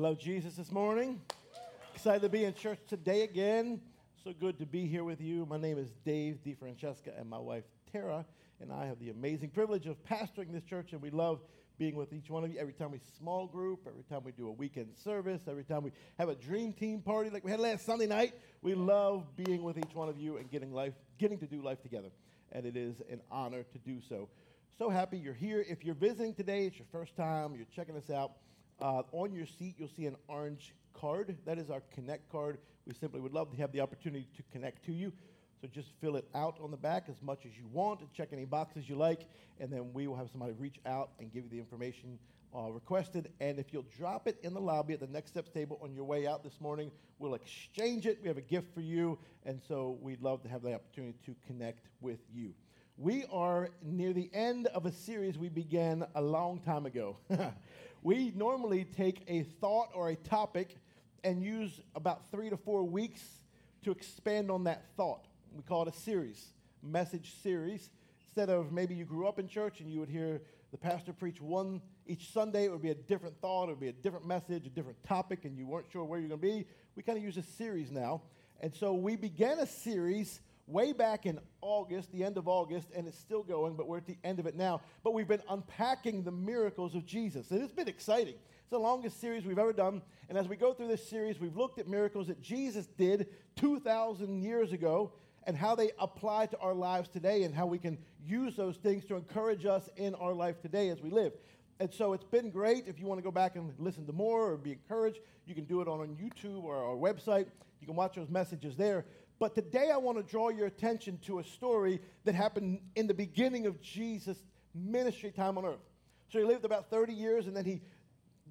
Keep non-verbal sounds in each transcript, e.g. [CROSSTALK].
You love Jesus this morning? Excited to be in church today again. So good to be here with you. My name is Dave DeFrancesca, and my wife Tara and I have the amazing privilege of pastoring this church, and we love being with each one of you every time we small group, every time we do a weekend service, every time we have a dream team party like we had last Sunday night. We love being with each one of you and getting life, getting to do life together, and it is an honor to do so. So happy you're here. If you're visiting today, it's your first time, you're checking us out. Uh, on your seat, you'll see an orange card. That is our Connect card. We simply would love to have the opportunity to connect to you. So just fill it out on the back as much as you want, check any boxes you like, and then we will have somebody reach out and give you the information uh, requested. And if you'll drop it in the lobby at the Next Steps table on your way out this morning, we'll exchange it. We have a gift for you, and so we'd love to have the opportunity to connect with you. We are near the end of a series we began a long time ago. [LAUGHS] we normally take a thought or a topic and use about three to four weeks to expand on that thought. We call it a series, message series. Instead of maybe you grew up in church and you would hear the pastor preach one each Sunday, it would be a different thought, it would be a different message, a different topic, and you weren't sure where you're going to be. We kind of use a series now. And so we began a series way back in August, the end of August, and it's still going, but we're at the end of it now. But we've been unpacking the miracles of Jesus, and it's been exciting. It's the longest series we've ever done. And as we go through this series, we've looked at miracles that Jesus did 2,000 years ago and how they apply to our lives today and how we can use those things to encourage us in our life today as we live. And so it's been great. If you want to go back and listen to more or be encouraged, you can do it on, YouTube or our website. You can watch those messages there. But today I want to draw your attention to a story that happened in the beginning of Jesus' ministry time on earth. So he lived about 30 years and then he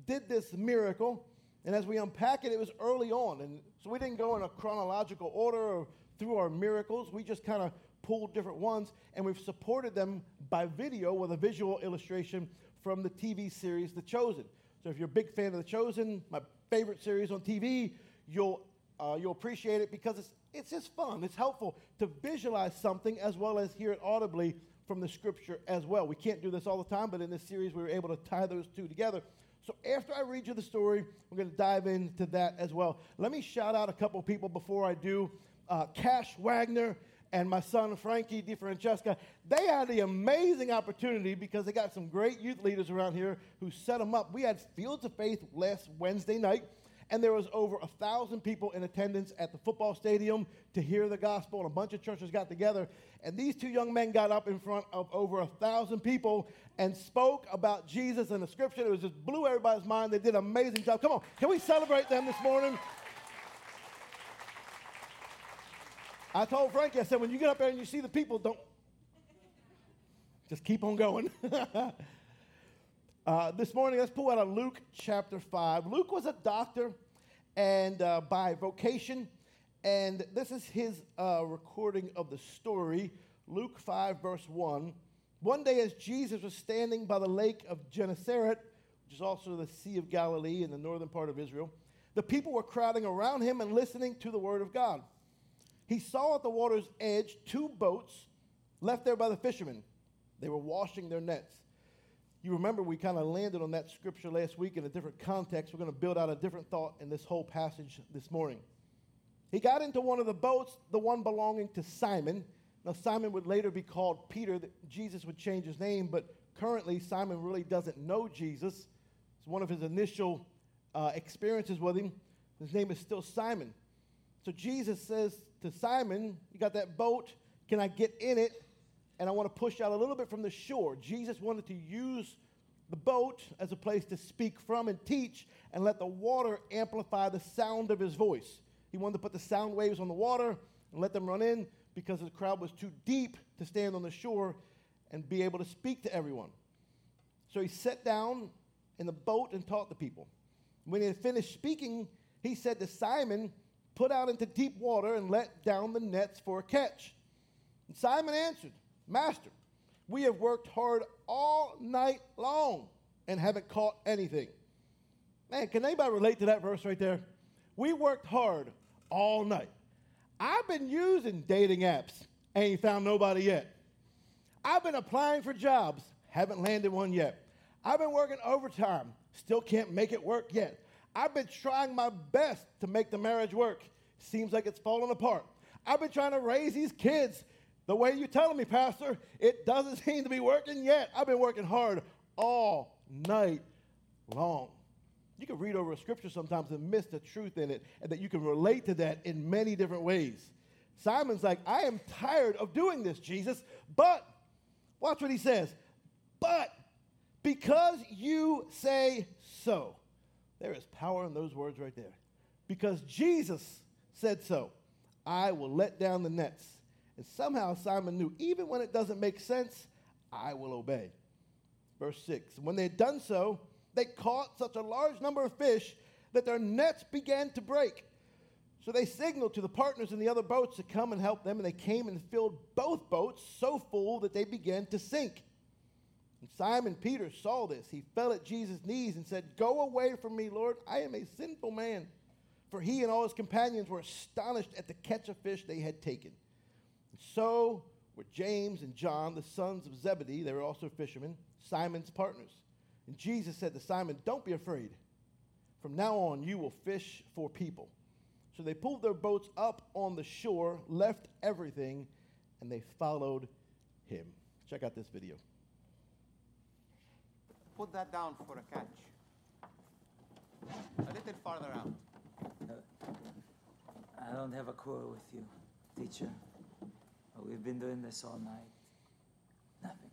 did this miracle. And as we unpack it, it was early on. And so we didn't go in a chronological order or through our miracles. We just kind of pulled different ones and we've supported them by video with a visual illustration from the TV series The Chosen. So if you're a big fan of The Chosen, my favorite series on TV, you'll, uh, you'll appreciate it because it's it's just fun. It's helpful to visualize something as well as hear it audibly from the scripture as well. We can't do this all the time, but in this series, we were able to tie those two together. So after I read you the story, we're going to dive into that as well. Let me shout out a couple people before I do. Uh, Cash Wagner and my son Frankie DeFrancesca, they had the amazing opportunity because they got some great youth leaders around here who set them up. We had Fields of Faith last Wednesday night and there was over a thousand people in attendance at the football stadium to hear the gospel, and a bunch of churches got together. And these two young men got up in front of over a thousand people and spoke about Jesus and the scripture. It was just blew everybody's mind. They did an amazing job. Come on, can we celebrate them this morning? I told Frankie, I said, when you get up there and you see the people, don't just keep on going. [LAUGHS] Uh, this morning, let's pull out of Luke chapter 5. Luke was a doctor and uh, by vocation, and this is his uh, recording of the story. Luke 5, verse 1. One day, as Jesus was standing by the lake of Gennesaret, which is also the Sea of Galilee in the northern part of Israel, the people were crowding around him and listening to the word of God. He saw at the water's edge two boats left there by the fishermen. They were washing their nets. You remember we kind of landed on that scripture last week in a different context. We're going to build out a different thought in this whole passage this morning. He got into one of the boats, the one belonging to Simon. Now, Simon would later be called Peter. Jesus would change his name, but currently, Simon really doesn't know Jesus. It's one of his initial uh, experiences with him. His name is still Simon. So, Jesus says to Simon, You got that boat? Can I get in it? And I want to push out a little bit from the shore. Jesus wanted to use the boat as a place to speak from and teach and let the water amplify the sound of his voice. He wanted to put the sound waves on the water and let them run in because the crowd was too deep to stand on the shore and be able to speak to everyone. So he sat down in the boat and taught the people. When he had finished speaking, he said to Simon, Put out into deep water and let down the nets for a catch. And Simon answered, Master, we have worked hard all night long and haven't caught anything. Man, can anybody relate to that verse right there? We worked hard all night. I've been using dating apps, ain't found nobody yet. I've been applying for jobs, haven't landed one yet. I've been working overtime, still can't make it work yet. I've been trying my best to make the marriage work. Seems like it's falling apart. I've been trying to raise these kids the way you're telling me, Pastor. It doesn't [LAUGHS] seem to be working yet. I've been working hard all night long. You can read over a scripture sometimes and miss the truth in it, and that you can relate to that in many different ways. Simon's like, I am tired of doing this, Jesus, but watch what he says. But because you say so. There is power in those words right there. Because Jesus said so, I will let down the nets. And somehow Simon knew, even when it doesn't make sense, I will obey. Verse 6 When they had done so, they caught such a large number of fish that their nets began to break. So they signaled to the partners in the other boats to come and help them, and they came and filled both boats so full that they began to sink. And Simon Peter saw this. He fell at Jesus' knees and said, Go away from me, Lord. I am a sinful man. For he and all his companions were astonished at the catch of fish they had taken. And so were James and John, the sons of Zebedee. They were also fishermen, Simon's partners. And Jesus said to Simon, Don't be afraid. From now on, you will fish for people. So they pulled their boats up on the shore, left everything, and they followed him. Check out this video. Put that down for a catch. A little farther out. I don't have a quarrel with you, teacher. We've been doing this all night. Nothing.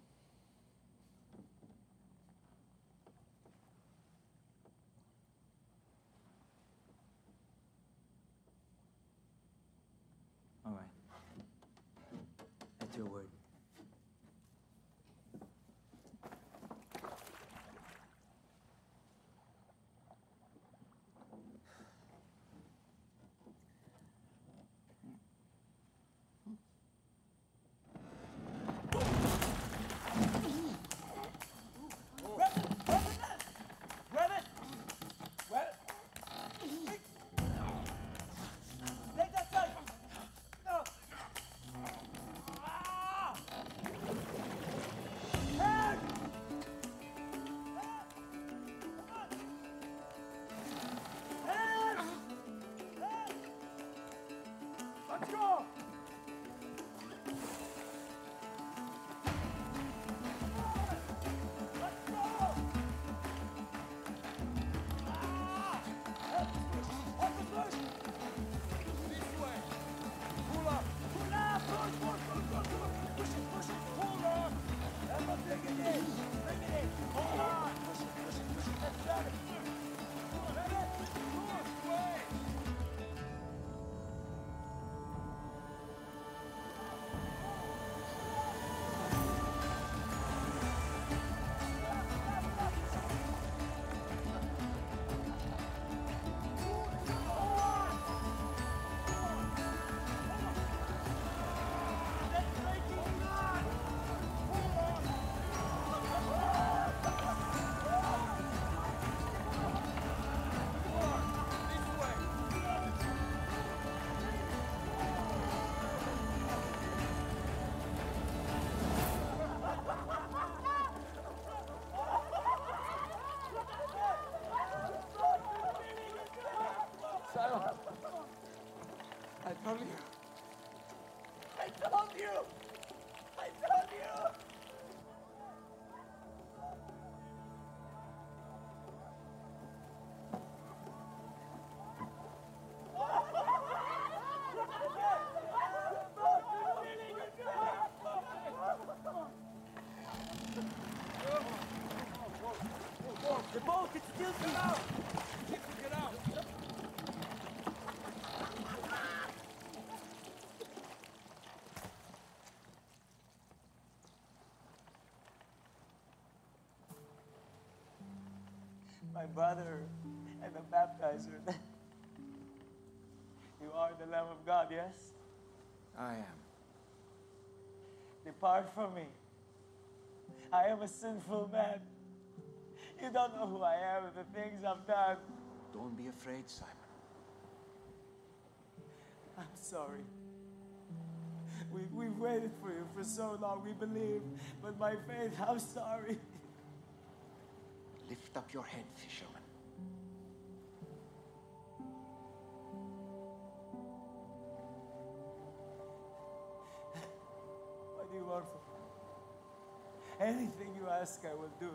My brother and the baptizer. [LAUGHS] you are the Lamb of God, yes? I am. Depart from me. I am a sinful man. You don't know who I am and the things I've done. Don't be afraid, Simon. I'm sorry. We, we've waited for you for so long, we believe. But by faith, I'm sorry up your head, fisherman. [LAUGHS] Anything you ask, I will do.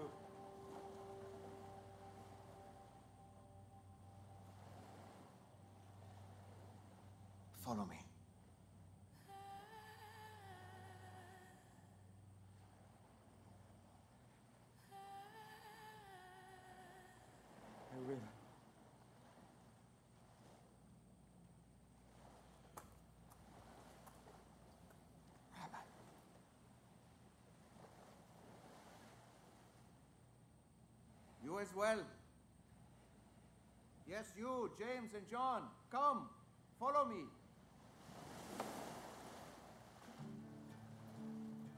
As well. Yes, you, James and John. Come, follow me.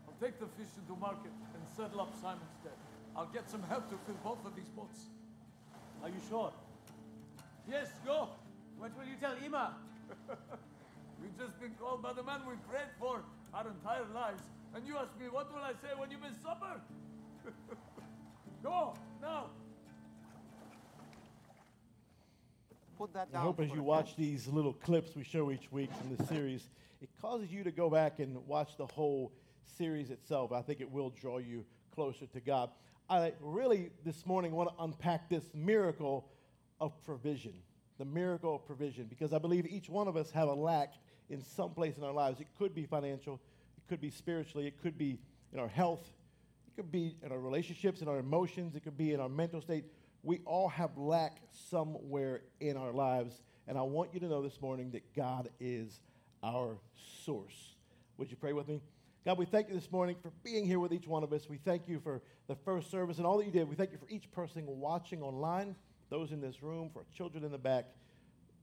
I'll take the fish into market and settle up Simon's debt. I'll get some help to fill both of these boats. Are you sure? Yes, go. What will you tell Ima? [LAUGHS] We've just been called by the man we prayed for our entire lives. And you ask me, what will I say when you miss supper? [LAUGHS] go, now. Put that I hope as you watch these little clips we show each week from the series, it causes you to go back and watch the whole series itself. I think it will draw you closer to God. I really, this morning, want to unpack this miracle of provision, the miracle of provision, because I believe each one of us have a lack in some place in our lives. It could be financial, it could be spiritually, it could be in our health, it could be in our relationships, in our emotions, it could be in our mental state. We all have lack somewhere in our lives. And I want you to know this morning that God is our source. Would you pray with me? God, we thank you this morning for being here with each one of us. We thank you for the first service and all that you did. We thank you for each person watching online, those in this room, for children in the back.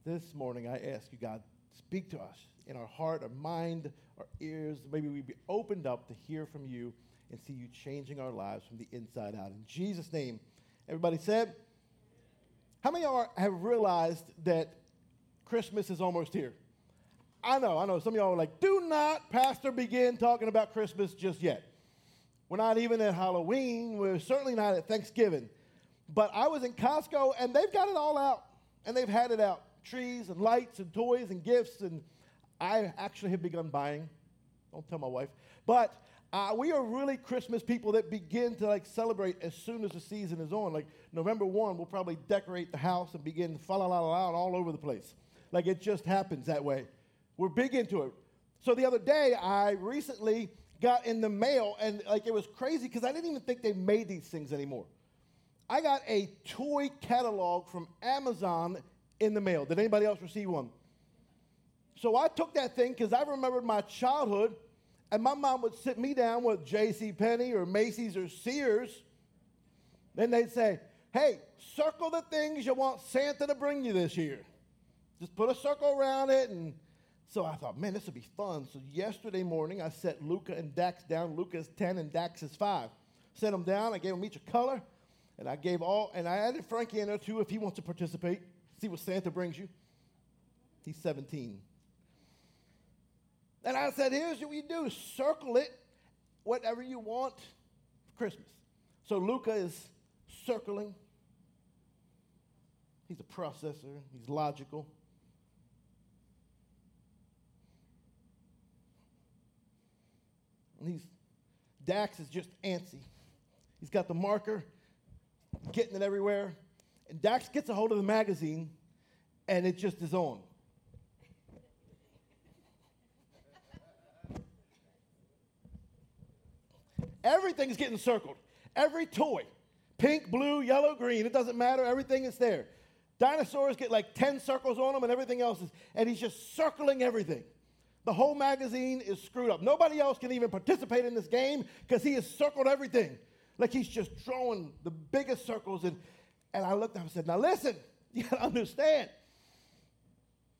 This morning, I ask you, God, speak to us in our heart, our mind, our ears. Maybe we be opened up to hear from you and see you changing our lives from the inside out. In Jesus' name, everybody said, How many of y'all have realized that Christmas is almost here? I know, I know. Some of y'all are like, do not, Pastor, begin talking about Christmas just yet. We're not even at Halloween. We're certainly not at Thanksgiving. But I was in Costco and they've got it all out. And they've had it out trees and lights and toys and gifts. And I actually have begun buying. Don't tell my wife. But uh, we are really Christmas people that begin to like celebrate as soon as the season is on. Like November 1, we'll probably decorate the house and begin fa la la la all over the place. Like it just happens that way. We're big into it. So the other day, I recently got in the mail, and like it was crazy because I didn't even think they made these things anymore. I got a toy catalog from Amazon in the mail. Did anybody else receive one? So I took that thing because I remembered my childhood, and my mom would sit me down with J.C. Penney or Macy's or Sears. Then they'd say, "Hey, circle the things you want Santa to bring you this year. Just put a circle around it and." So I thought, man, this would be fun. So yesterday morning, I set Luca and Dax down. Luca's 10 and Dax is 5. Set them down. I gave them each a color. And I gave all, and I added Frankie in there too if he wants to participate. See what Santa brings you. He's 17. And I said, here's what you do circle it, whatever you want for Christmas. So Luca is circling. He's a processor, he's logical. And he's Dax is just antsy. He's got the marker, getting it everywhere. And Dax gets a hold of the magazine, and it just is on. Everything's getting circled. Every toy, pink, blue, yellow, green, it doesn't matter. Everything is there. Dinosaurs get like 10 circles on them, and everything else is, and he's just circling everything. The whole magazine is screwed up. Nobody else can even participate in this game because he has circled everything. Like he's just drawing the biggest circles. And, and I looked him and said, Now listen, [LAUGHS] you gotta understand.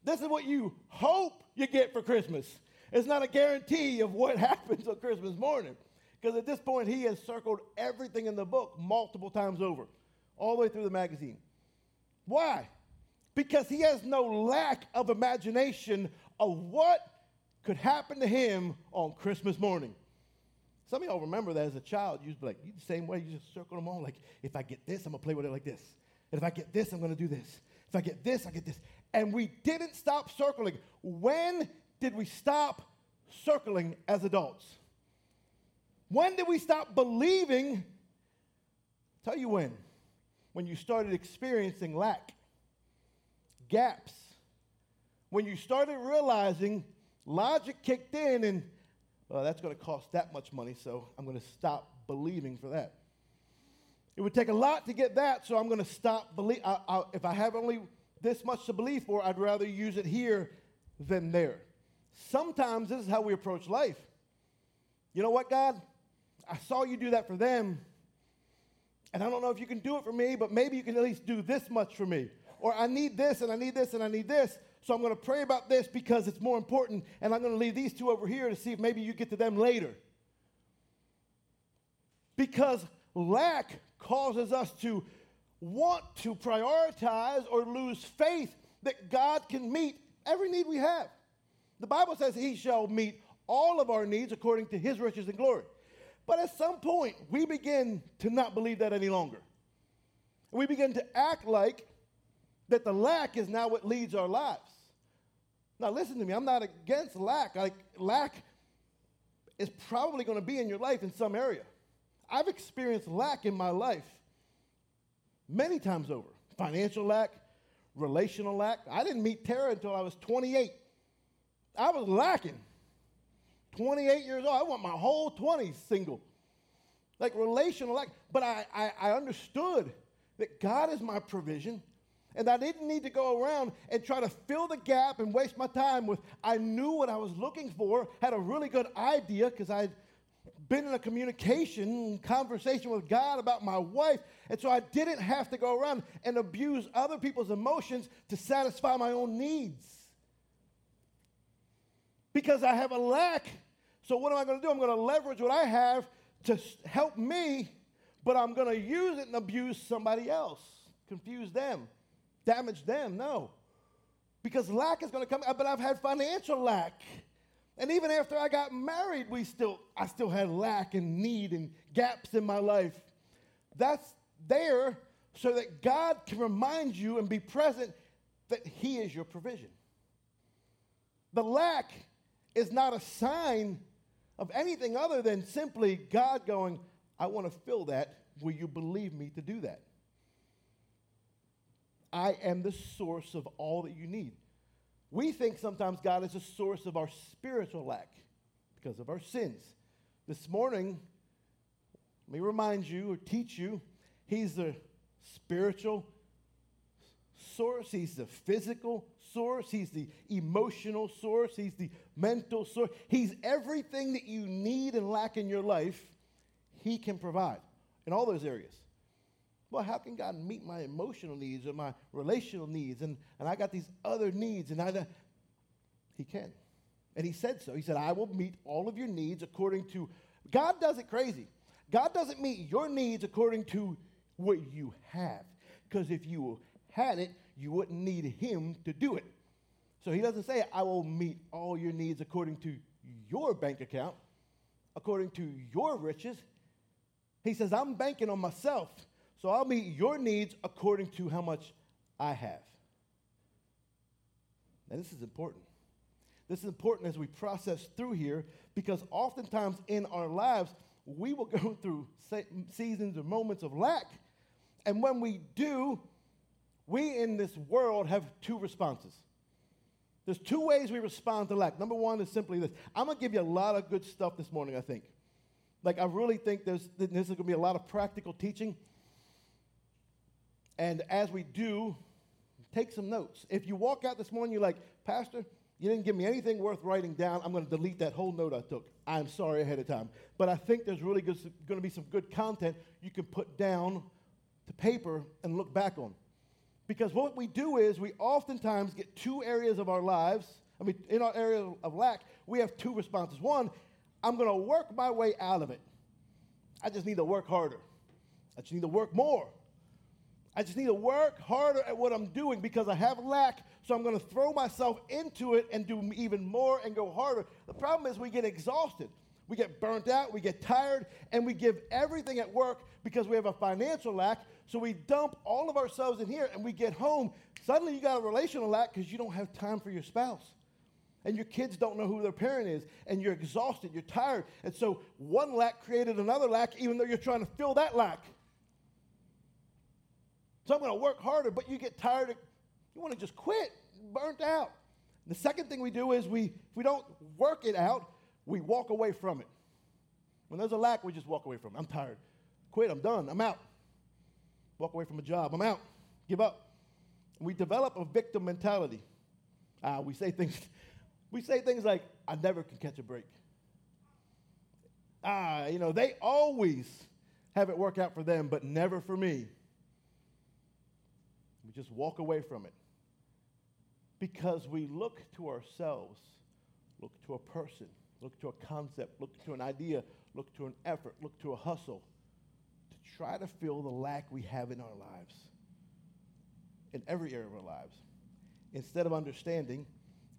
This is what you hope you get for Christmas. It's not a guarantee of what [LAUGHS] happens on Christmas morning. Because at this point, he has circled everything in the book multiple times over, all the way through the magazine. Why? Because he has no lack of imagination of what could happen to him on Christmas morning. Some of y'all remember that as a child, you used to be like, you the same way, you just circle them all. Like, if I get this, I'm gonna play with it like this. And if I get this, I'm gonna do this. If I get this, I get this. And we didn't stop circling. When did we stop circling as adults? When did we stop believing? Tell you when. When you started experiencing lack, gaps. When you started realizing logic kicked in and, well, that's going to cost that much money, so I'm going to stop believing for that. It would take a lot to get that, so I'm going to stop believe. if I have only this much to believe for, I'd rather use it here than there. Sometimes this is how we approach life. You know what, God? I saw you do that for them. And I don't know if you can do it for me, but maybe you can at least do this much for me. Or I need this and I need this and I need this. So I'm going to pray about this because it's more important. And I'm going to leave these two over here to see if maybe you get to them later. Because lack causes us to want to prioritize or lose faith that God can meet every need we have. The Bible says he shall meet all of our needs according to his riches and glory. But at some point, we begin to not believe that any longer. We begin to act like that the lack is now what leads our lives. Now, listen to me, I'm not against lack. Like, lack is probably going to be in your life in some area. I've experienced lack in my life many times over financial lack, relational lack. I didn't meet Tara until I was 28. I was lacking. 28 years old. I want my whole 20s single. Like relational like, But I, I, I understood that God is my provision. And I didn't need to go around and try to fill the gap and waste my time with, I knew what I was looking for, had a really good idea because I'd been in a communication conversation with God about my wife. And so I didn't have to go around and abuse other people's emotions to satisfy my own needs. Because I have a lack. So what am I going to do? I'm going to leverage what I have to help me, but I'm going to use it and abuse somebody else, confuse them, damage them. No. Because lack is going to come, but I've had financial lack. And even after I got married, we still, I still had lack and need and gaps in my life. That's there so that God can remind you and be present that He is your provision. The lack is not a sign of anything other than simply God going, I want to fill that. Will you believe me to do that? I am the source of all that you need. We think sometimes God is the source of our spiritual lack because of our sins. This morning, let me remind you or teach you, He's the spiritual source, He's the physical source, He's the emotional source, He's the mental source. He's everything that you need and lack in your life, He can provide in all those areas well, how can God meet my emotional needs or my relational needs? And, and I got these other needs, and I, he can. And he said so. He said, I will meet all of your needs according to, God does it crazy. God doesn't meet your needs according to what you have. Because if you had it, you wouldn't need him to do it. So he doesn't say, I will meet all your needs according to your bank account, according to your riches. He says, I'm banking on myself. So I'll meet your needs according to how much I have. Now, this is important. This is important as we process through here because oftentimes in our lives, we will [LAUGHS] go through seasons or moments of lack. And when we do, we in this world have two responses. There's two ways we respond to lack. Number one is simply this I'm going to give you a lot of good stuff this morning, I think. Like, I really think there's, this is going to be a lot of practical teaching. And as we do, take some notes. If you walk out this morning, you're like, Pastor, you didn't give me anything worth writing down. I'm going to delete that whole note I took. I'm sorry ahead of time. But I think there's really going to be some good content you can put down to paper and look back on. Because what we do is we oftentimes get two areas of our lives. I mean, in our area of lack, we have two responses. One, I'm going to work my way out of it. I just need to work harder. I just need to work more. I just need to work harder at what I'm doing because I have lack, so I'm going to throw myself into it and do even more and go harder. The problem is we get exhausted. We get burnt out, we get tired, and we give everything at work because we have a financial lack. So we dump all of ourselves in here and we get home. Suddenly you got a relational lack because you don't have time for your spouse. And your kids don't know who their parent is, and you're exhausted, you're tired. And so one lack created another lack, even though you're trying to fill that lack. So I'm going to work harder, but you get tired, you want to just quit, burnt out. The second thing we do is we, if we don't work it out, we walk away from it. When there's a lack, we just walk away from it. I'm tired. Quit, I'm done, I'm out. Walk away from a job, I'm out. Give up. We develop a victim mentality. Uh, we say things, [LAUGHS] we say things like, I never can catch a break. Ah, you know, they always have it work out for them, but never for me. We just walk away from it because we look to ourselves, look to a person, look to a concept, look to an idea, look to an effort, look to a hustle try to fill the lack we have in our lives, in every area of our lives. Instead of understanding,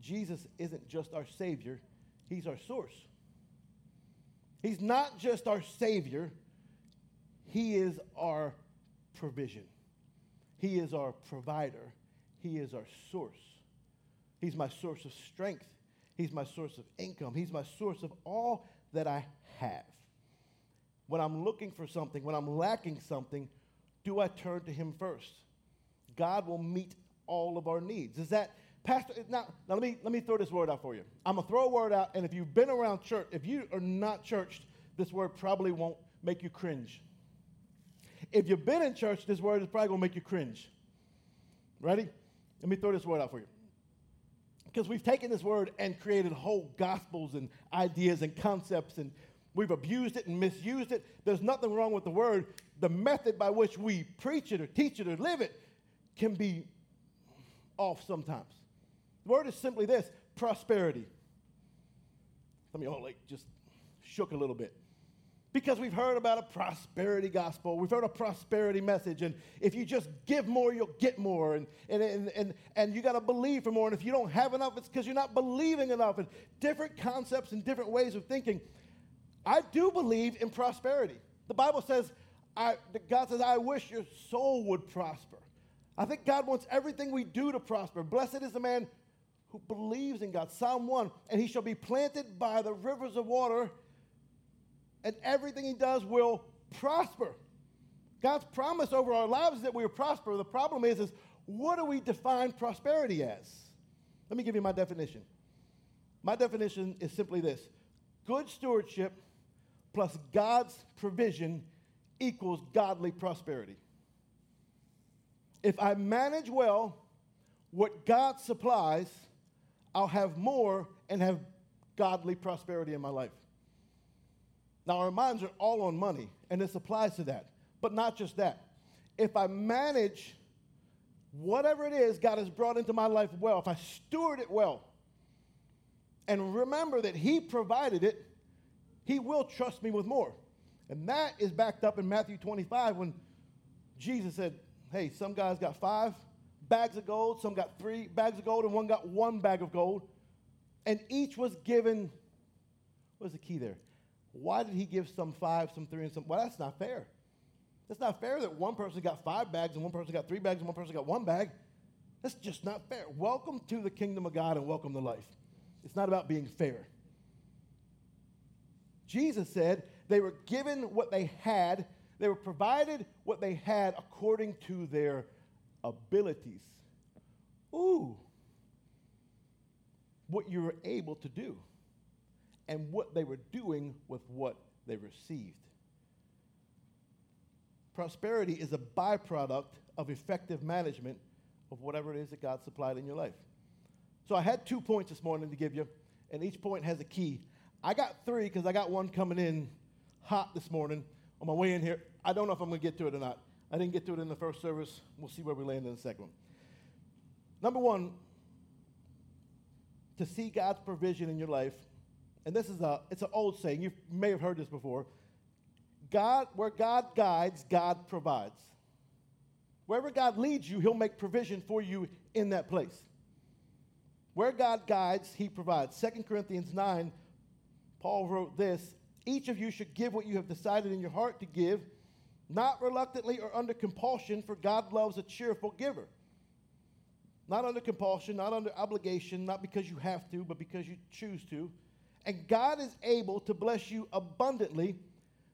Jesus isn't just our Savior, He's our source. He's not just our Savior, He is our provision. He is our provider. He is our source. He's my source of strength. He's my source of income. He's my source of all that I have. When I'm looking for something, when I'm lacking something, do I turn to Him first? God will meet all of our needs. Is that, Pastor? Now, now let, me, let me throw this word out for you. I'm going to throw a word out, and if you've been around church, if you are not churched, this word probably won't make you cringe. If you've been in church, this word is probably going to make you cringe. Ready? Let me throw this word out for you because we've taken this word and created whole gospels and ideas and concepts and we've abused it and misused it. There's nothing wrong with the word. The method by which we preach it or teach it or live it can be off sometimes. The word is simply this prosperity. Let me all like just shook a little bit because we've heard about a prosperity gospel. We've heard a prosperity message. And if you just give more, you'll get more. And, and, and, and, and you got to believe for more. And if you don't have enough, it's because you're not believing enough. And different concepts and different ways of thinking. I do believe in prosperity. The Bible says, I, God says, I wish your soul would prosper. I think God wants everything we do to prosper. Blessed is the man who believes in God. Psalm 1 and he shall be planted by the rivers of water and everything he does will prosper. God's promise over our lives is that we will prosper. The problem is, is what do we define prosperity as? Let me give you my definition. My definition is simply this good stewardship plus God's provision equals godly prosperity. If I manage well what God supplies, I'll have more and have godly prosperity in my life. Now, our minds are all on money, and this applies to that. But not just that. If I manage whatever it is God has brought into my life well, if I steward it well, and remember that He provided it, He will trust me with more. And that is backed up in Matthew 25 when Jesus said, Hey, some guys got five bags of gold, some got three bags of gold, and one got one bag of gold. And each was given, what's the key there? Why did he give some five, some three, and some? Well, that's not fair. It's not fair that one person got five bags and one person got three bags and one person got one bag. That's just not fair. Welcome to the kingdom of God and welcome to life. It's not about being fair. Jesus said they were given what they had, they were provided what they had according to their abilities. Ooh, what you were able to do and what they were doing with what they received. Prosperity is a byproduct of effective management of whatever it is that God supplied in your life. So I had two points this morning to give you, and each point has a key. I got three because I got one coming in hot this morning on my way in here. I don't know if I'm going to get to it or not. I didn't get to it in the first service. We'll see where we land in the second one. Number one, to see God's provision in your life and this is a it's an old saying. You may have heard this before. God, where God guides, God provides. Wherever God leads you, He'll make provision for you in that place. Where God guides, He provides. 2 Corinthians 9, Paul wrote this Each of you should give what you have decided in your heart to give, not reluctantly or under compulsion, for God loves a cheerful giver. not under compulsion, not under obligation, not because you have to, but because you choose to. And God is able to bless you abundantly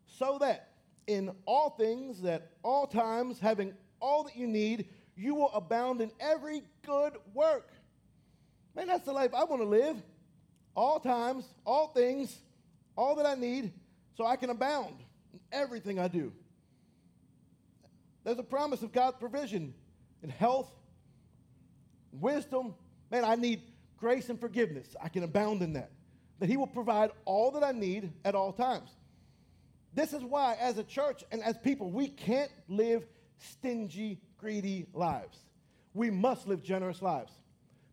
so that in all things, at all times, having all that you need, you will abound in every good work. Man, that's the life I want to live. All times, all things, all that I need, so I can abound in everything I do. There's a promise of God's provision in health, wisdom. Man, I need grace and forgiveness. I can abound in that. That He will provide all that I need at all times. This is why, as a church and as people, we can't live stingy, greedy lives. We must live generous lives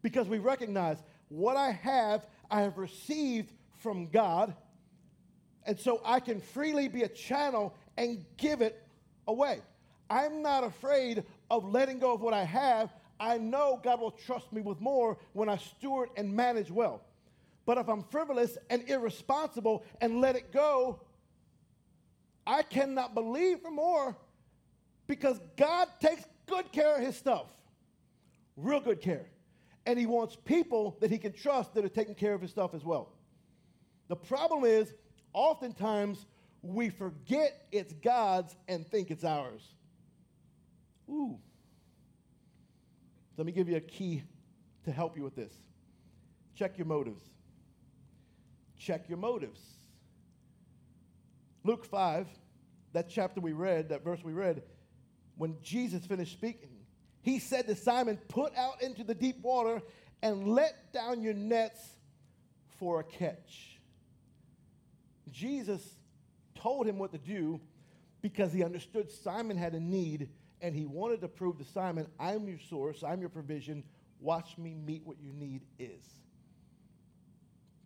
because we recognize what I have, I have received from God, and so I can freely be a channel and give it away. I'm not afraid of letting go of what I have. I know God will trust me with more when I steward and manage well. But if I'm frivolous and irresponsible and let it go, I cannot believe for more because God takes good care of his stuff. Real good care. And he wants people that he can trust that are taking care of his stuff as well. The problem is, oftentimes, we forget it's God's and think it's ours. Ooh. Let me give you a key to help you with this. Check your motives. Check your motives. Luke 5, that chapter we read, that verse we read, when Jesus finished speaking, he said to Simon, Put out into the deep water and let down your nets for a catch. Jesus told him what to do because he understood Simon had a need and he wanted to prove to Simon, I'm your source, I'm your provision. Watch me meet what your need is.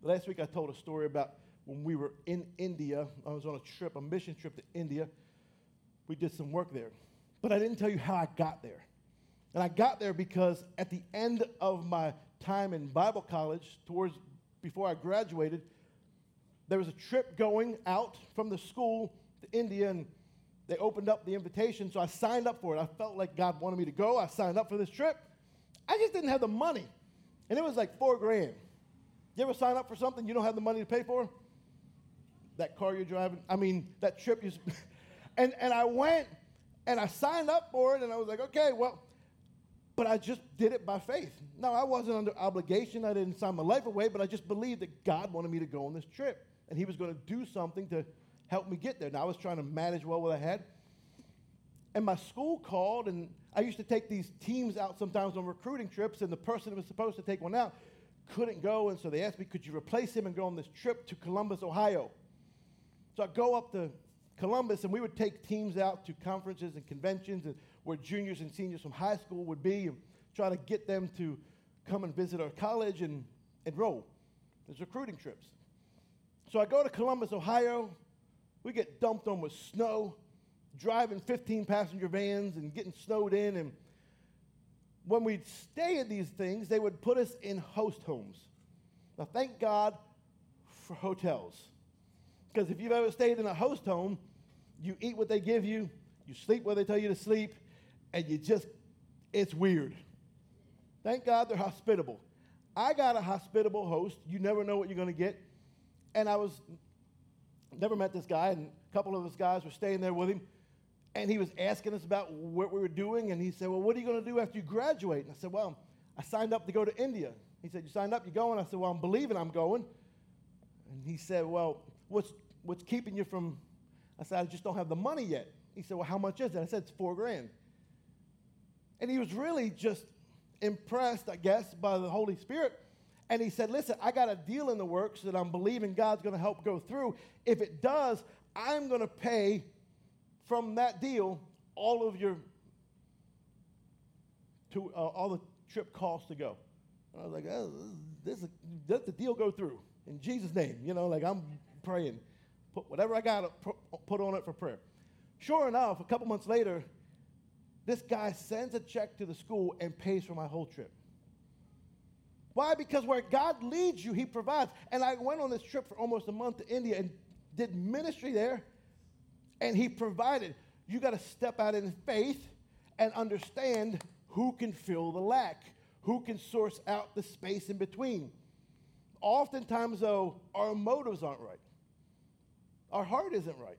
Last week I told a story about when we were in India. I was on a trip, a mission trip to India. We did some work there. But I didn't tell you how I got there. And I got there because at the end of my time in Bible college, towards before I graduated, there was a trip going out from the school to India, and they opened up the invitation, so I signed up for it. I felt like God wanted me to go. I signed up for this trip. I just didn't have the money, and it was like four grand. You ever sign up for something you don't have the money to pay for? That car you're driving? I mean, that trip you. [LAUGHS] and, and I went and I signed up for it, and I was like, okay, well, but I just did it by faith. No, I wasn't under obligation. I didn't sign my life away, but I just believed that God wanted me to go on this trip, and He was going to do something to help me get there. Now, I was trying to manage well what I had. And my school called, and I used to take these teams out sometimes on recruiting trips, and the person that was supposed to take one out couldn't go, and so they asked me, could you replace him and go on this trip to Columbus, Ohio? So I go up to Columbus, and we would take teams out to conferences and conventions and where juniors and seniors from high school would be and try to get them to come and visit our college and enroll. There's recruiting trips. So I go to Columbus, Ohio, we get dumped on with snow, driving 15 passenger vans and getting snowed in. And when we'd stay at these things, they would put us in host homes. Now, thank God for hotels. Because if you've ever stayed in a host home, you eat what they give you, you sleep where they tell you to sleep, and you just, it's weird. Thank God they're hospitable. I got a hospitable host. You never know what you're going to get. And I was never met this guy, and a couple of us guys were staying there with him. And he was asking us about what we were doing, and he said, Well, what are you going to do after you graduate? And I said, Well, I signed up to go to India. He said, You signed up, you're going? I said, Well, I'm believing I'm going. And he said, Well, what's, what's keeping you from? I said, I just don't have the money yet. He said, Well, how much is it? I said, It's four grand. And he was really just impressed, I guess, by the Holy Spirit and he said, Listen, I got a deal in the works that I'm believing God's going to help go through. If it does, I'm going to pay from that deal all of your, to, uh, all the trip costs to go. And I was like, oh, this, let the deal go through in Jesus' name. You know, like I'm praying. Put whatever I got put on it for prayer. Sure enough, a couple months later, this guy sends a check to the school and pays for my whole trip. Why? Because where God leads you, He provides. And I went on this trip for almost a month to India and did ministry there, and He provided. You got to step out in faith and understand who can fill the lack, Who can source out the space in between? Oftentimes, though, our motives aren't right. Our heart isn't right.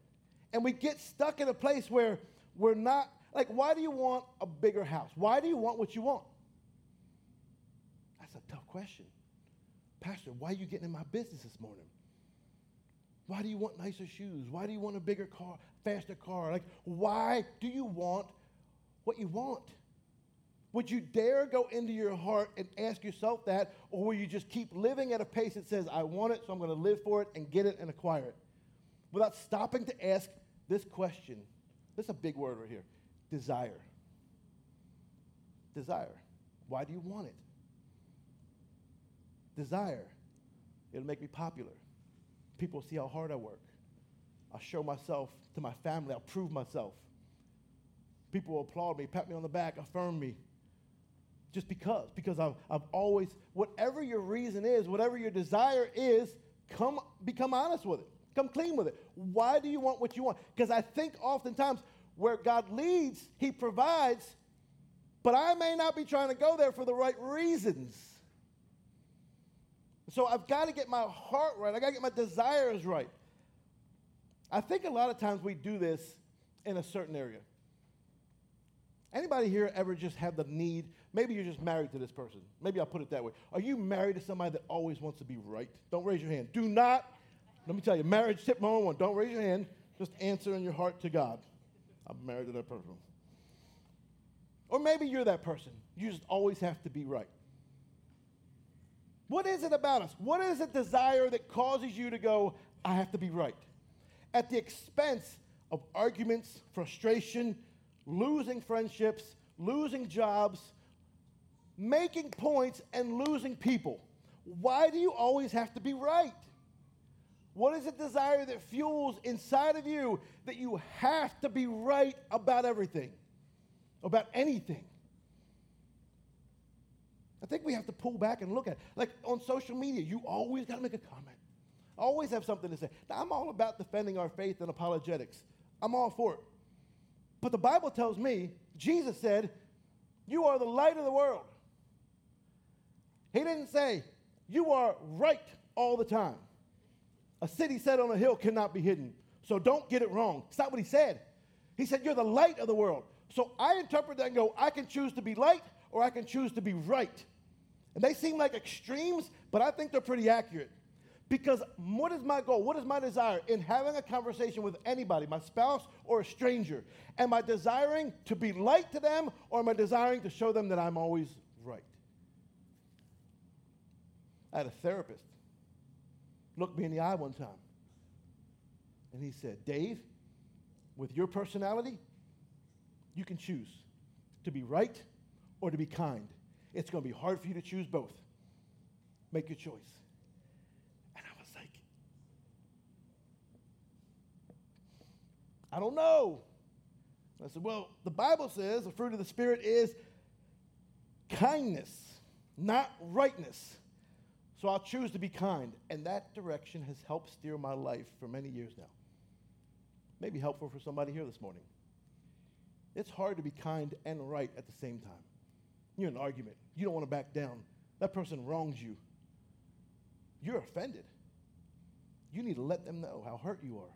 And we get stuck in a place where we're not, like, why do you want a bigger house? Why do you want what you want? That's a tough question. Pastor, why are you getting in my business this morning? Why do you want nicer shoes? Why do you want a bigger car, faster car? Like, why do you want what you want? Would you dare go into your heart and ask yourself that, or will you just keep living at a pace that says, I want it, so I'm going to live for it and get it and acquire it? Without stopping to ask this question. This is a big word right here desire. Desire. Why do you want it? Desire. It'll make me popular. People see how hard I work. I'll show myself to my family. I'll prove myself. People will applaud me, pat me on the back, affirm me. Just because. Because I've, I've always, whatever your reason is, whatever your desire is, come become honest with it. Come clean with it. Why do you want what you want? Because I think oftentimes where God leads, He provides, but I may not be trying to go there for the right reasons. So I've got to get my heart right. I got to get my desires right. I think a lot of times we do this in a certain area. Anybody here ever just have the need? Maybe you're just married to this person. Maybe I'll put it that way. Are you married to somebody that always wants to be right? Don't raise your hand. Do not let me tell you, marriage tip number one don't raise your hand, just answer in your heart to God. I'm married to that person. Or maybe you're that person. You just always have to be right. What is it about us? What is a desire that causes you to go, I have to be right? At the expense of arguments, frustration, losing friendships, losing jobs, making points, and losing people. Why do you always have to be right? What is the desire that fuels inside of you that you have to be right about everything, about anything? I think we have to pull back and look at it. Like on social media, you always got to make a comment. Always have something to say. Now, I'm all about defending our faith and apologetics. I'm all for it. But the Bible tells me, Jesus said, You are the light of the world. He didn't say, You are right all the time. A city set on a hill cannot be hidden. So don't get it wrong. It's not what he said. He said, You're the light of the world. So I interpret that and go, I can choose to be light or I can choose to be right. And they seem like extremes, but I think they're pretty accurate. Because what is my goal? What is my desire in having a conversation with anybody, my spouse or a stranger? Am I desiring to be light to them or am I desiring to show them that I'm always right? I had a therapist looked me in the eye one time. And he said, Dave, with your personality, you can choose to be right or to be kind. It's going to be hard for you to choose both. Make your choice. And I was like, I don't know. I said, Well, the Bible says the fruit of the Spirit is kindness, not rightness. So I'll choose to be kind. And that direction has helped steer my life for many years now. Maybe helpful for somebody here this morning. It's hard to be kind and right at the same time. You're in an argument. You don't want to back down. That person wrongs you. You're offended. You need to let them know how hurt you are.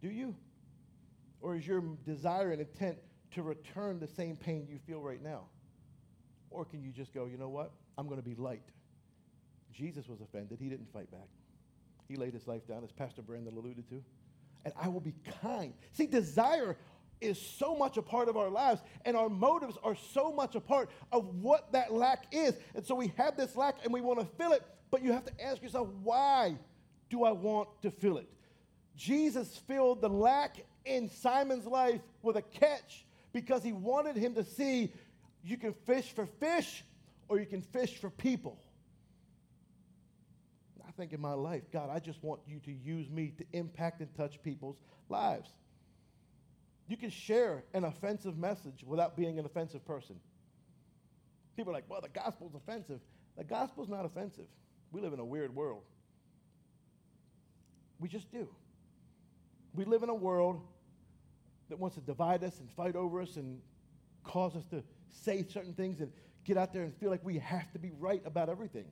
Do you? Or is your desire and intent to return the same pain you feel right now? Or can you just go, you know what? I'm going to be light. Jesus was offended. He didn't fight back. He laid his life down, as Pastor Brandon alluded to. And I will be kind. See, desire is so much a part of our lives, and our motives are so much a part of what that lack is. And so we have this lack and we want to fill it, but you have to ask yourself, why do I want to fill it? Jesus filled the lack in Simon's life with a catch because he wanted him to see you can fish for fish or you can fish for people think in my life, God, I just want you to use me to impact and touch people's lives. You can share an offensive message without being an offensive person. People are like, well, the gospel's offensive. The gospel's not offensive. We live in a weird world. We just do. We live in a world that wants to divide us and fight over us and cause us to say certain things and get out there and feel like we have to be right about everything.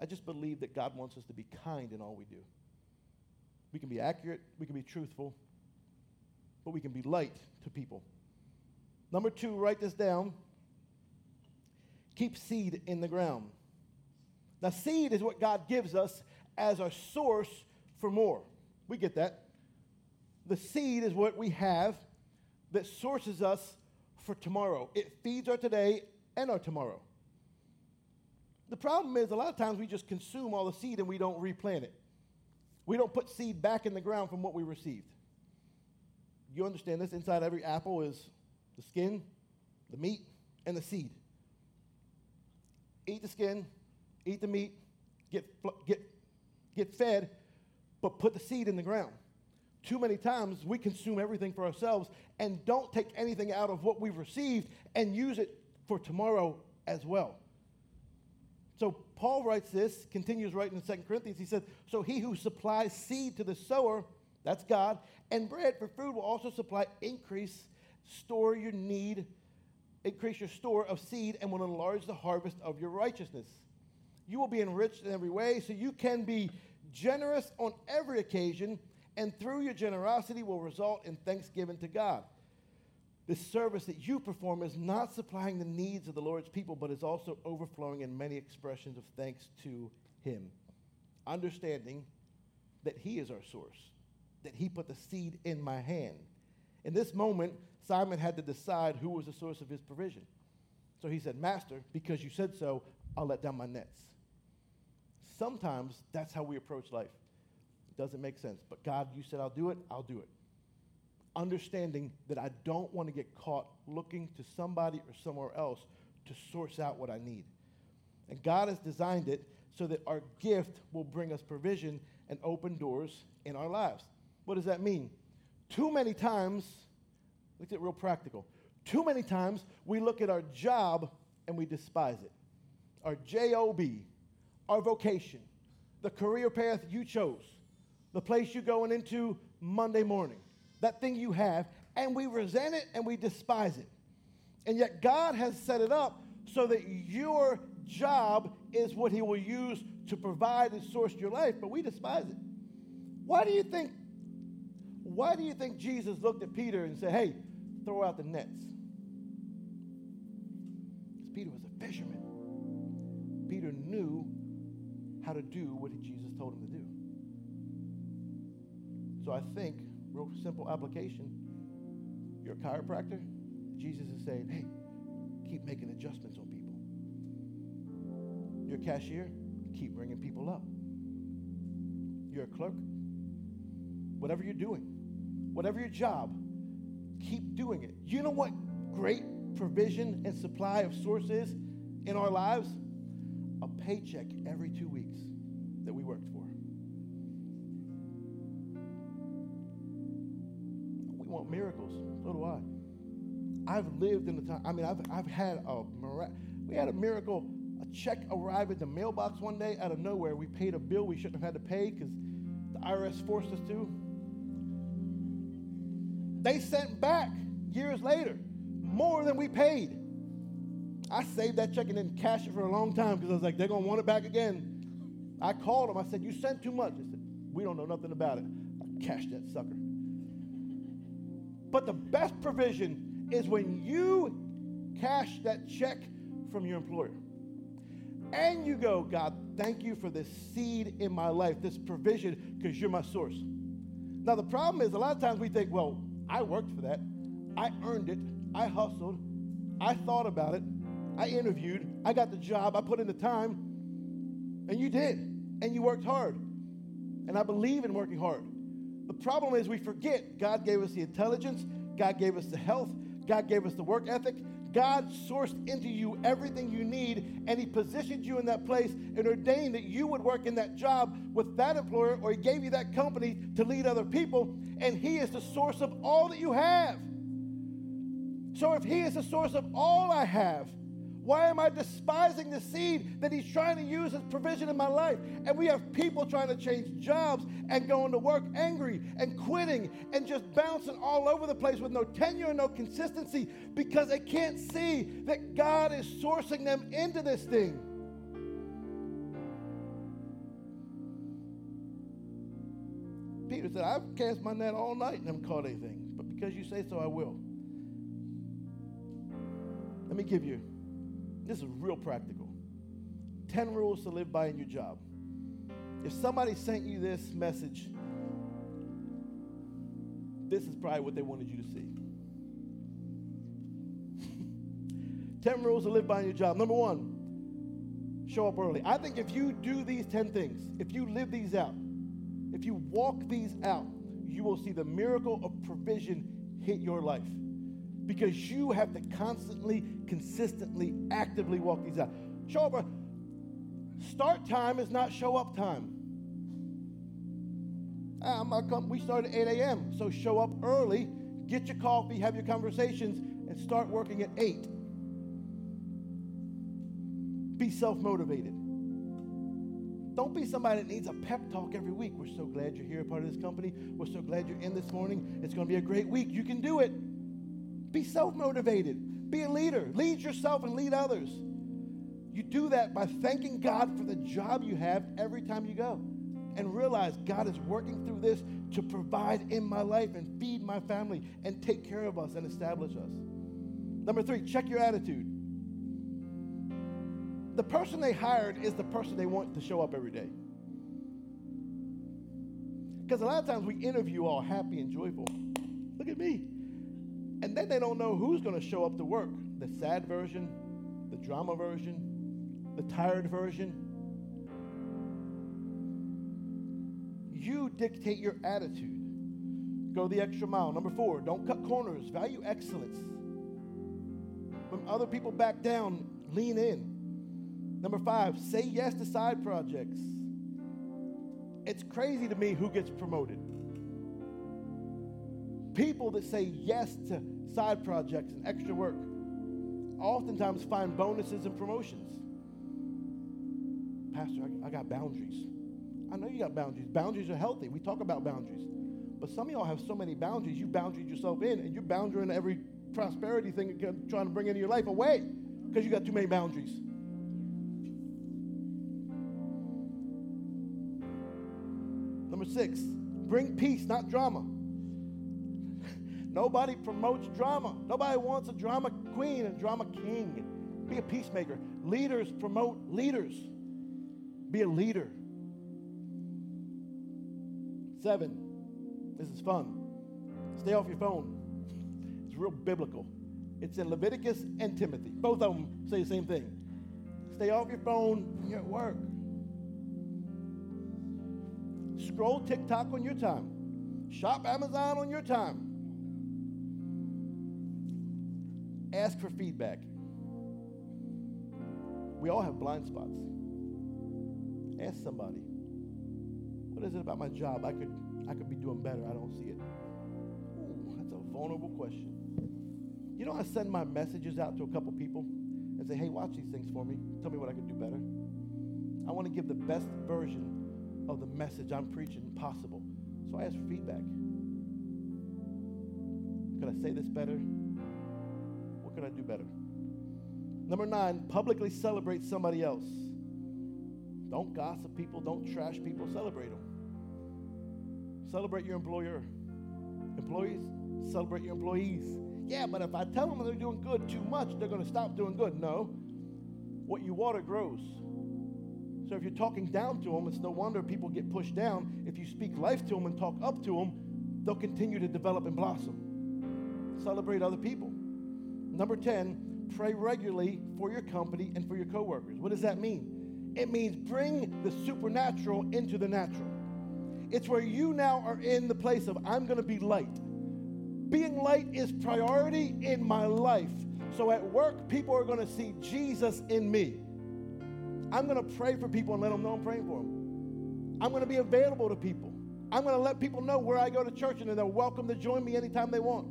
I just believe that God wants us to be kind in all we do. We can be accurate, we can be truthful, but we can be light to people. Number two, write this down. Keep seed in the ground. Now, seed is what God gives us as our source for more. We get that. The seed is what we have that sources us for tomorrow. It feeds our today and our tomorrow. The problem is, a lot of times we just consume all the seed and we don't replant it. We don't put seed back in the ground from what we received. You understand this? Inside every apple is the skin, the meat, and the seed. Eat the skin, eat the meat, get, get, get fed, but put the seed in the ground. Too many times we consume everything for ourselves and don't take anything out of what we've received and use it for tomorrow as well. So Paul writes this, continues writing in 2 Corinthians. He says, So he who supplies seed to the sower, that's God, and bread for food will also supply increase, store your need, increase your store of seed, and will enlarge the harvest of your righteousness. You will be enriched in every way, so you can be generous on every occasion, and through your generosity will result in thanksgiving to God. This service that you perform is not supplying the needs of the Lord's people, but is also overflowing in many expressions of thanks to Him. Understanding that He is our source, that He put the seed in my hand. In this moment, Simon had to decide who was the source of his provision. So he said, Master, because you said so, I'll let down my nets. Sometimes that's how we approach life. It doesn't make sense. But God, you said I'll do it, I'll do it. Understanding that I don't want to get caught looking to somebody or somewhere else to source out what I need. And God has designed it so that our gift will bring us provision and open doors in our lives. What does that mean? Too many times, let's get real practical. Too many times we look at our job and we despise it. Our job, our vocation, the career path you chose, the place you're going into Monday morning, that thing you have, and we resent it and we despise it. And yet God has set it up so that your job is what He will use to provide and source your life, but we despise it. Why do you think? Why do you think Jesus looked at Peter and said, "Hey, throw out the nets"? Because Peter was a fisherman. Peter knew how to do what Jesus told him to do. So I think, real simple application, you're a chiropractor, Jesus is saying, hey, keep making adjustments on people. You're a cashier, keep bringing people up. You're a clerk, whatever you're doing, whatever your job, keep doing it. You know what great provision and supply of source is in our lives? A paycheck every two weeks that we worked for. Miracles. So do I. I've lived in the time. I mean, I've, I've had a we had a miracle. A check arrived at the mailbox one day out of nowhere. We paid a bill we shouldn't have had to pay because the IRS forced us to. They sent back years later more than we paid. I saved that check and didn't cash it for a long time because I was like, they're going to want it back again. I called them. I said, You sent too much. They said, We don't know nothing about it. I cashed that sucker. But the best provision is when you cash that check from your employer. And you go, God, thank you for this seed in my life, this provision, because you're my source. Now, the problem is a lot of times we think, well, I worked for that. I earned it. I hustled. I thought about it. I interviewed. I got the job. I put in the time. And you did. And you worked hard. And I believe in working hard. The problem is we forget God gave us the intelligence, God gave us the health, God gave us the work ethic. God sourced into you everything you need, and He positioned you in that place and ordained that you would work in that job with that employer, or He gave you that company to lead other people, and He is the source of all that you have. So if He is the source of all I have, Why am I despising the seed that He's trying to use as provision in my life? And we have people trying to change jobs and going to work angry and quitting and just bouncing all over the place with no tenure and no consistency because they can't see that God is sourcing them into this thing. Peter said, I've cast my net all night and haven't caught anything, but because you say so, I will. Let me give you, this is real practical 10 rules to live by in your job. If somebody sent you this message, this is probably what they wanted you to see. [LAUGHS] 10 rules to live by in your job. Number one, show up early. I think if you do these 10 things, if you live these out, if you walk these out, you will see the miracle of provision hit your life. Because you have to constantly, consistently, actively walk these out. Show up. Start time is not show up time. Ah, I'm come, we start at 8 a.m., so show up early, get your coffee, have your conversations, and start working at 8. Be self motivated. Don't be somebody that needs a pep talk every week. We're so glad you're here, part of this company. We're so glad you're in this morning. It's going to be a great week. You can do it. Be self motivated. Be a leader. Lead yourself and lead others. You do that by thanking God for the job you have every time you go. And realize God is working through this to provide in my life and feed my family and take care of us and establish us. Number three, check your attitude. The person they hired is the person they want to show up every day. Because a lot of times we interview all happy and joyful. Look at me. And then they don't know who's going to show up to work the sad version, the drama version, the tired version. You dictate your attitude. Go the extra mile. Number four, don't cut corners. Value excellence. When other people back down, lean in. Number five, say yes to side projects. It's crazy to me who gets promoted. People that say yes to side projects and extra work oftentimes find bonuses and promotions. Pastor, I, I got boundaries. I know you got boundaries. Boundaries are healthy. We talk about boundaries. But some of y'all have so many boundaries, you boundaried yourself in, and you're boundarying every prosperity thing you're trying to bring into your life away because you got too many boundaries. Number six, bring peace, not drama. Nobody promotes drama. Nobody wants a drama queen and drama king. Be a peacemaker. Leaders promote leaders. Be a leader. Seven, this is fun. Stay off your phone. It's real biblical. It's in Leviticus and Timothy. Both of them say the same thing. Stay off your phone when you're at work. Scroll TikTok on your time. Shop Amazon on your time. Ask for feedback. We all have blind spots. Ask somebody. What is it about my job I could I could be doing better? I don't see it. Ooh, that's a vulnerable question. You know, I send my messages out to a couple people and say, hey, watch these things for me. Tell me what I could do better. I want to give the best version of the message I'm preaching possible. So I ask for feedback. Could I say this better? Could I do better? Number nine, publicly celebrate somebody else. Don't gossip people, don't trash people, celebrate them. Celebrate your employer. Employees, celebrate your employees. Yeah, but if I tell them they're doing good too much, they're going to stop doing good. No. What you water grows. So if you're talking down to them, it's no wonder people get pushed down. If you speak life to them and talk up to them, they'll continue to develop and blossom. Celebrate other people. Number 10, pray regularly for your company and for your coworkers. What does that mean? It means bring the supernatural into the natural. It's where you now are in the place of, I'm going to be light. Being light is priority in my life. So at work, people are going to see Jesus in me. I'm going to pray for people and let them know I'm praying for them. I'm going to be available to people. I'm going to let people know where I go to church and they're welcome to join me anytime they want.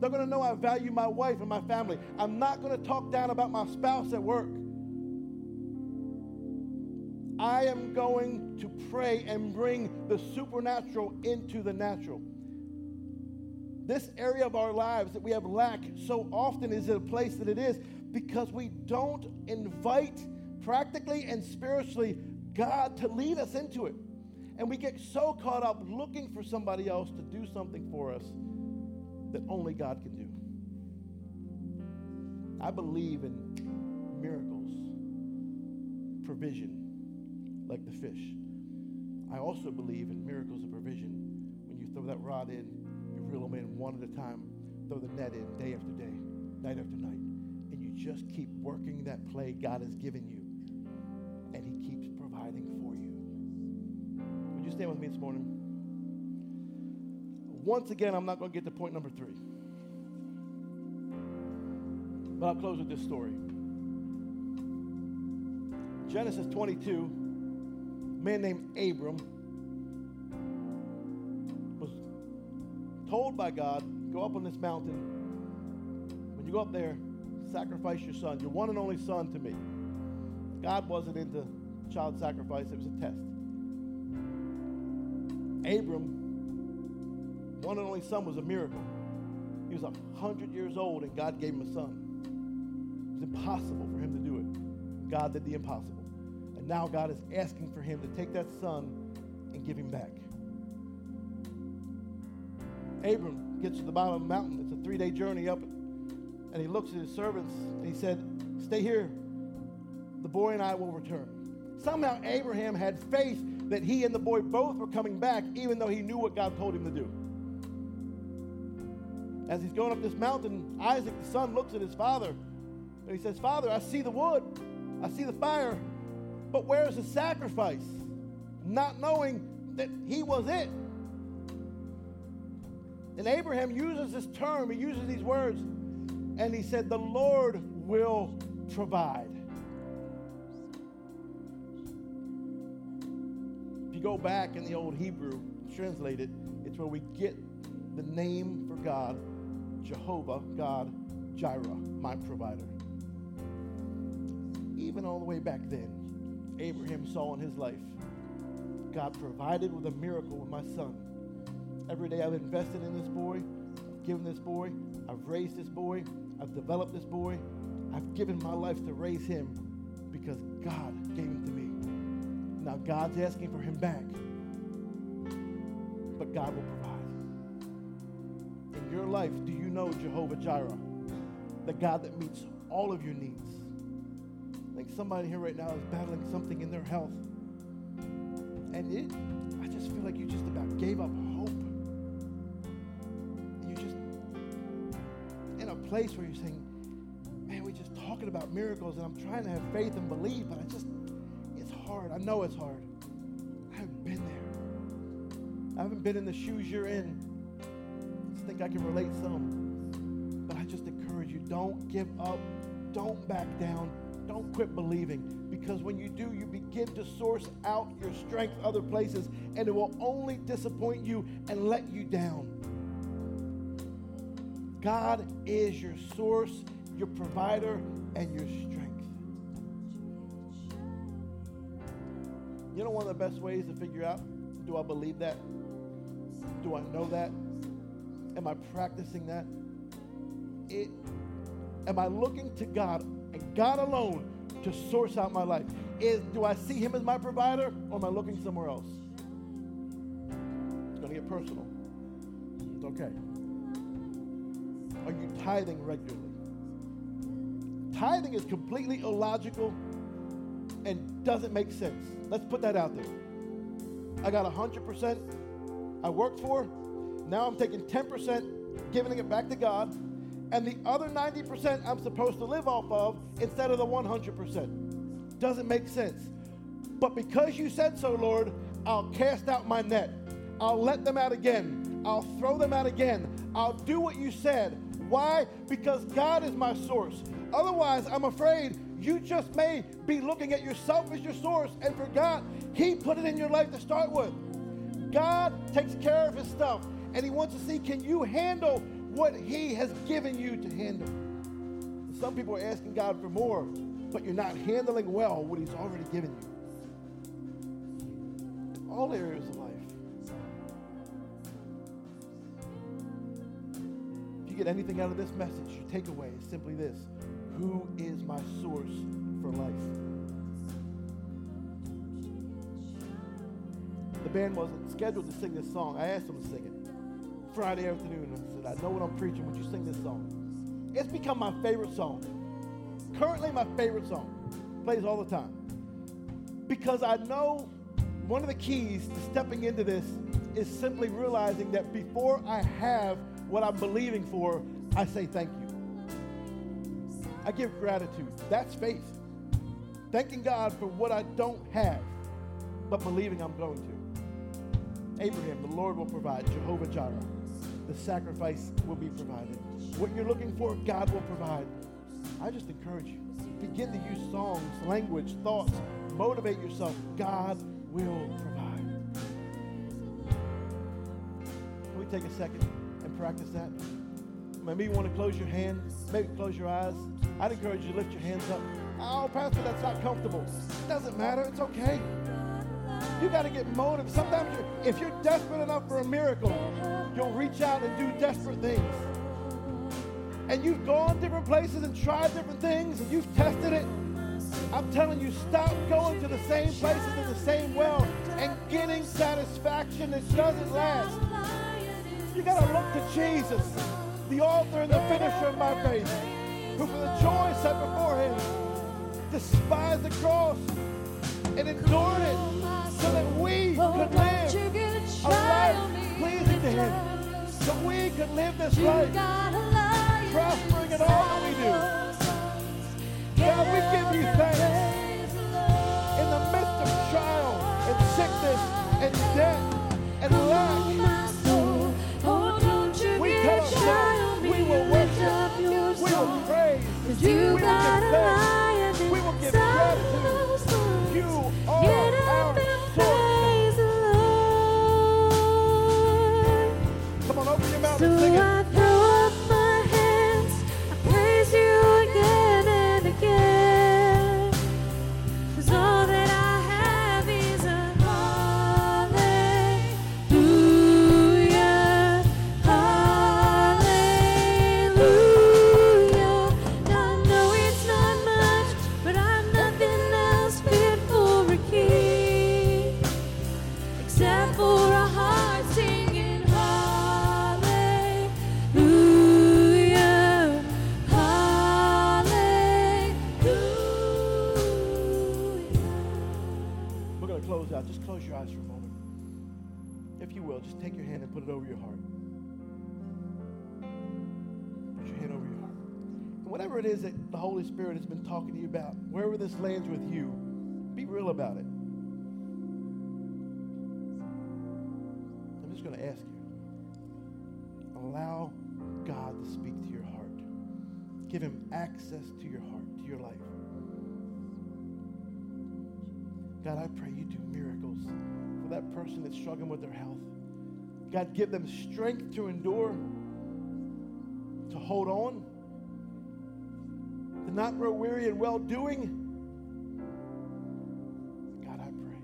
They're going to know I value my wife and my family. I'm not going to talk down about my spouse at work. I am going to pray and bring the supernatural into the natural. This area of our lives that we have lack so often is a place that it is because we don't invite practically and spiritually God to lead us into it. And we get so caught up looking for somebody else to do something for us that only God can do. I believe in miracles, provision, like the fish. I also believe in miracles of provision. When you throw that rod in, you reel them in one at a time, throw the net in day after day, night after night, and you just keep working that play God has given you, and He keeps providing for you. Would you stand with me this morning? Once again, I'm not going to get to point number three. But I'll close with this story. Genesis 22, a man named Abram was told by God, go up on this mountain. When you go up there, sacrifice your son, your one and only son to me. God wasn't into child sacrifice, it was a test. Abram, one and only son, was a miracle. He was 100 years old and God gave him a son. It was impossible for him to do it. God did the impossible. And now God is asking for him to take that son and give him back. Abram gets to the bottom of the mountain. It's a three day journey up. And he looks at his servants and he said, Stay here. The boy and I will return. Somehow Abraham had faith that he and the boy both were coming back, even though he knew what God told him to do. As he's going up this mountain, Isaac, the son, looks at his father and he says, Father, I see the wood, I see the fire, but where's the sacrifice? Not knowing that he was it. And Abraham uses this term, he uses these words, and he said, The Lord will provide. If you go back in the old Hebrew, translate it, it's where we get the name for God, Jehovah, God, Jireh, my provider. Even all the way back then, Abraham saw in his life, God provided with a miracle with my son. Every day I've invested in this boy, I've given this boy, I've raised this boy, I've developed this boy, I've given my life to raise him because God gave him to me. Now God's asking for him back, but God will provide. Your life, do you know Jehovah Jireh, the God that meets all of your needs? I think somebody here right now is battling something in their health. And it, I just feel like you just about gave up hope. you're just in a place where you're saying, man, we're just talking about miracles and I'm trying to have faith and believe, but I just, it's hard. I know it's hard. I haven't been there. I haven't been in the shoes you're in. I think I can relate some. But I just encourage you, don't give up. Don't back down. Don't quit believing because when you do, you begin to source out your strength other places and it will only disappoint you and let you down. God is your source, your provider, and your strength. You know, one of the best ways to figure out do I believe that? Do I know that? Am I practicing that? It, am I looking to God and God alone to source out my life? Is do I see Him as my provider, or am I looking somewhere else? It's going to get personal. It's okay. Are you tithing regularly? Tithing is completely illogical and doesn't make sense. Let's put that out there. I got 100% I worked for. Now I'm taking 10%, giving it back to God, and the other 90% I'm supposed to live off of instead of the 100%. Doesn't make sense. But because you said so, Lord, I'll cast out my net. I'll let them out again. I'll throw them out again. I'll do what you said. Why? Because God is my source. Otherwise, I'm afraid you just may be looking at yourself as your source and forgot He put it in your life to start with. God takes care of His stuff, and He wants to see can you handle what He has given you to handle. Some people are asking God for more, but you're not handling well what He's already given you. All areas of life. If you get anything out of this message, your takeaway is simply this Who is my source for life? The band wasn't scheduled to sing this song. I asked them to sing it Friday afternoon. I said, I know what I'm preaching. Would you sing this song? It's become my favorite song. Currently, my favorite song. Plays all the time. Because I know one of the keys to stepping into this is simply realizing that before I have what I'm believing for, I say thank you. I give gratitude. That's faith. Thanking God for what I don't have, but believing I'm going to. Abraham, the Lord will provide. Jehovah Jireh, the sacrifice will be provided. What you're looking for, God will provide. I just encourage you. Begin to use songs, language, thoughts. Motivate yourself. God will provide. Can we take a second and practice that? Maybe you want to close your hands, maybe close your eyes. I'd encourage you to lift your hands up. Oh, Pastor, that's not comfortable. It doesn't matter. It's okay. You got to get motive. Sometimes, you're, if you're desperate enough for a miracle, you'll reach out and do desperate things. And you've gone different places and tried different things and you've tested it. I'm telling you, stop going to the same places in the same well and getting satisfaction that doesn't last. You got to look to Jesus, the author and the finisher of my faith, who for the joy set before him despised the cross and endured it so that we could live So we can live this life. prospering in all that we do. God, we give you thanks. In the midst of trial and sickness and death and lack, we tell ourselves we will worship, we will praise, we will give thanks, we will give gratitude. You are our So. I and put it over your heart. Put your hand over your heart. And whatever it is that the Holy Spirit has been talking to you about, wherever this lands with you, be real about it. I'm just going to ask you allow God to speak to your heart, give Him access to your heart, to your life. God, I pray you do miracles for that person that's struggling with their health. God, give them strength to endure, to hold on, to not grow weary in well doing. God, I pray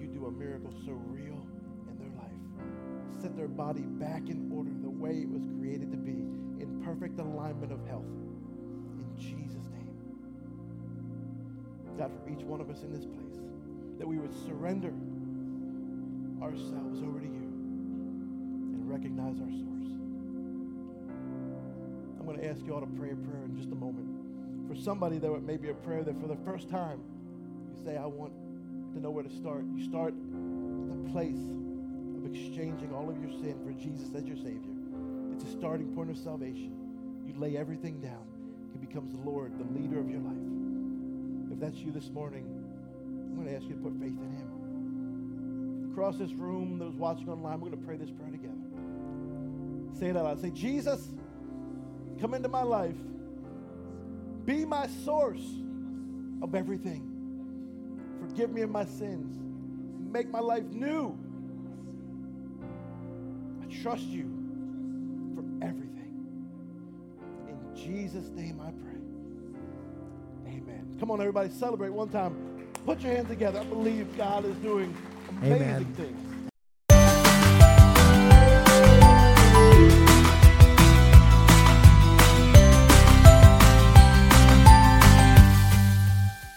you do a miracle so real in their life. Set their body back in order the way it was created to be, in perfect alignment of health. In Jesus' name. God, for each one of us in this place, that we would surrender ourselves over to you and recognize our source. I'm going to ask you all to pray a prayer in just a moment. For somebody, there may be a prayer that for the first time, you say, I want to know where to start. You start at the place of exchanging all of your sin for Jesus as your Savior. It's a starting point of salvation. You lay everything down. He becomes the Lord, the leader of your life. If that's you this morning, I'm going to ask you to put faith in Him. Across this room, those watching online, we're going to pray this prayer together. Say it out loud. Say, Jesus, come into my life. Be my source of everything. Forgive me of my sins. Make my life new. I trust you for everything. In Jesus' name I pray. Amen. Come on, everybody, celebrate one time. Put your hands together. I believe God is doing Amen.